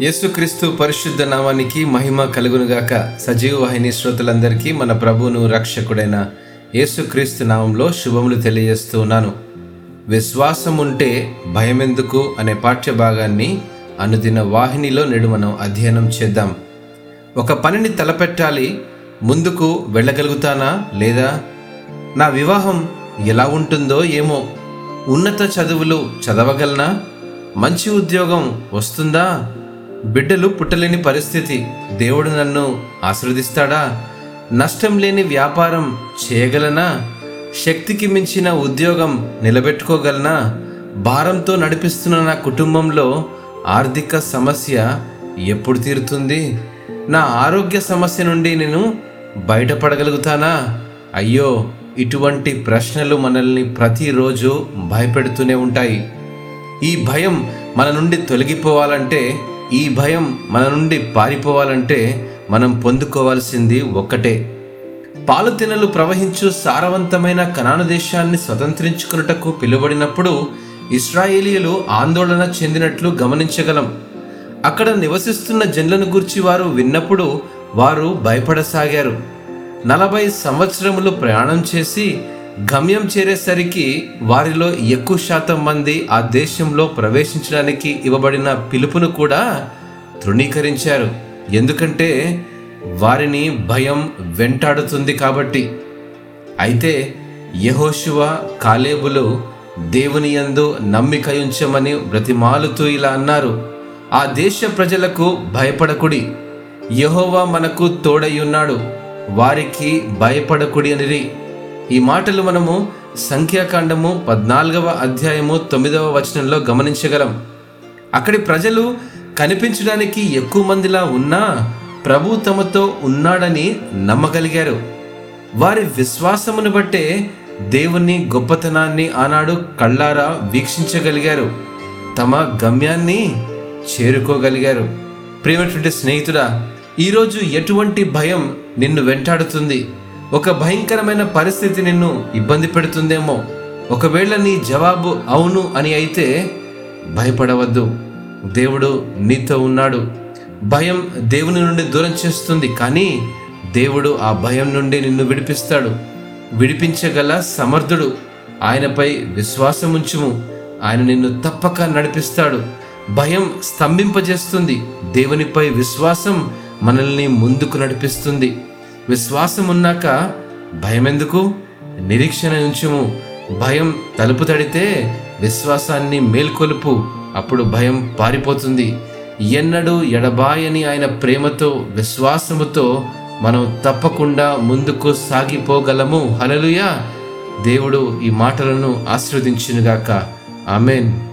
యేసుక్రీస్తు పరిశుద్ధ నామానికి మహిమ కలుగునుగాక. సజీవ వాహిని శ్రోతలందరికీ మన ప్రభువును రక్షకుడైన యేసుక్రీస్తు నామంలో శుభములు తెలియజేస్తూ ఉన్నాను. విశ్వాసం ఉంటే భయమెందుకు అనే పాఠ్య భాగాన్ని అనుదిన వాహినిలో నేడు మనం అధ్యయనం చేద్దాం. ఒక పనిని తలపెట్టాలి ముందుకు వెళ్ళగలుగుతానా లేదా? నా వివాహం ఎలా ఉంటుందో ఏమో? ఉన్నత చదువులు చదవగలనా? మంచి ఉద్యోగం వస్తుందా? బిడ్డలు పుట్టలేని పరిస్థితి. దేవుడు నన్ను ఆశీర్వదిస్తాడా? నష్టం లేని వ్యాపారం చేయగలనా? శక్తికి మించిన ఉద్యోగం నిలబెట్టుకోగలనా? భారంతో నడిపిస్తున్న నా కుటుంబంలో ఆర్థిక సమస్య ఎప్పుడు తీరుతుంది? నా ఆరోగ్య సమస్య నుండి నేను బయటపడగలుగుతానా? అయ్యో ఇటువంటి ప్రశ్నలు మనల్ని ప్రతిరోజు భయపెడుతూనే ఉంటాయి. ఈ భయం మన నుండి తొలగిపోవాలంటే ఈ భయం మన నుండి పారిపోవాలంటే మనం పొందుకోవాల్సింది ఒక్కటే. పాలుతినలు ప్రవహించు సారవంతమైన కనాను దేశాన్ని స్వతంత్రించుకున్నటకు పిలువడినప్పుడు ఇస్రాయేలీలు ఆందోళన చెందినట్లు గమనించగలం. అక్కడ నివసిస్తున్న జన్లను గూర్చి వారు విన్నప్పుడు వారు భయపడసాగారు. నలభై సంవత్సరములు ప్రయాణం చేసి గమ్యం చేరేసరికి వారిలో ఎక్కువ శాతం మంది ఆ దేశంలో ప్రవేశించడానికి ఇవ్వబడిన పిలుపును కూడా తృణీకరించారు. ఎందుకంటే వారిని భయం వెంటాడుతుంది కాబట్టి. అయితే యహోశువ కాలేబులు దేవుని యందు నమ్మిక ఉంచమని బ్రతిమాలుతూ ఇలా అన్నారు. ఆ దేశ ప్రజలకు భయపడకుడి. యహోవా మనకు తోడయ్యున్నాడు వారికి భయపడకుడి అనిరి. ఈ మాటలు మనము సంఖ్యాకాండము పద్నాలుగవ అధ్యాయము తొమ్మిదవ వచనంలో గమనించగలం. అక్కడి ప్రజలు కనిపించడానికి ఎక్కువ మందిలా ఉన్నా ప్రభు తమతో ఉన్నాడని నమ్మగలిగారు. వారి విశ్వాసమును బట్టే దేవుని గొప్పతనాన్ని ఆనాడు కళ్ళారా వీక్షించగలిగారు. తమ గమ్యాన్ని చేరుకోగలిగారు. ప్రియమైనటువంటి స్నేహితుడా ఈరోజు ఎటువంటి భయం నిన్ను వెంటాడుతుంది? ఒక భయంకరమైన పరిస్థితి నిన్ను ఇబ్బంది పెడుతుందేమో. ఒకవేళ నీ జవాబు అవును అని అయితే భయపడవద్దు. దేవుడు నీతో ఉన్నాడు. భయం దేవుని నుండి దూరం చేస్తుంది కానీ దేవుడు ఆ భయం నుండి నిన్ను విడిపిస్తాడు. విడిపించగల సమర్థుడు ఆయనపై విశ్వాసం ఉంచుము. ఆయన నిన్ను తప్పక నడిపిస్తాడు. భయం స్తంభింపజేస్తుంది. దేవునిపై విశ్వాసం మనల్ని ముందుకు నడిపిస్తుంది. విశ్వాసం ఉన్నాక భయం ఎందుకు నిరీక్షణ ఉంచుము భయం తలుపు తడితే విశ్వాసాన్ని మేల్కొలుపు. అప్పుడు భయం పారిపోతుంది. ఎన్నడూ ఎడబాయని ఆయన ప్రేమతో విశ్వాసముతో మనం తప్పకుండా ముందుకు సాగిపోగలము. హలలుయా దేవుడు ఈ మాటలను ఆశీర్వదించునుగాక. ఆమెన్.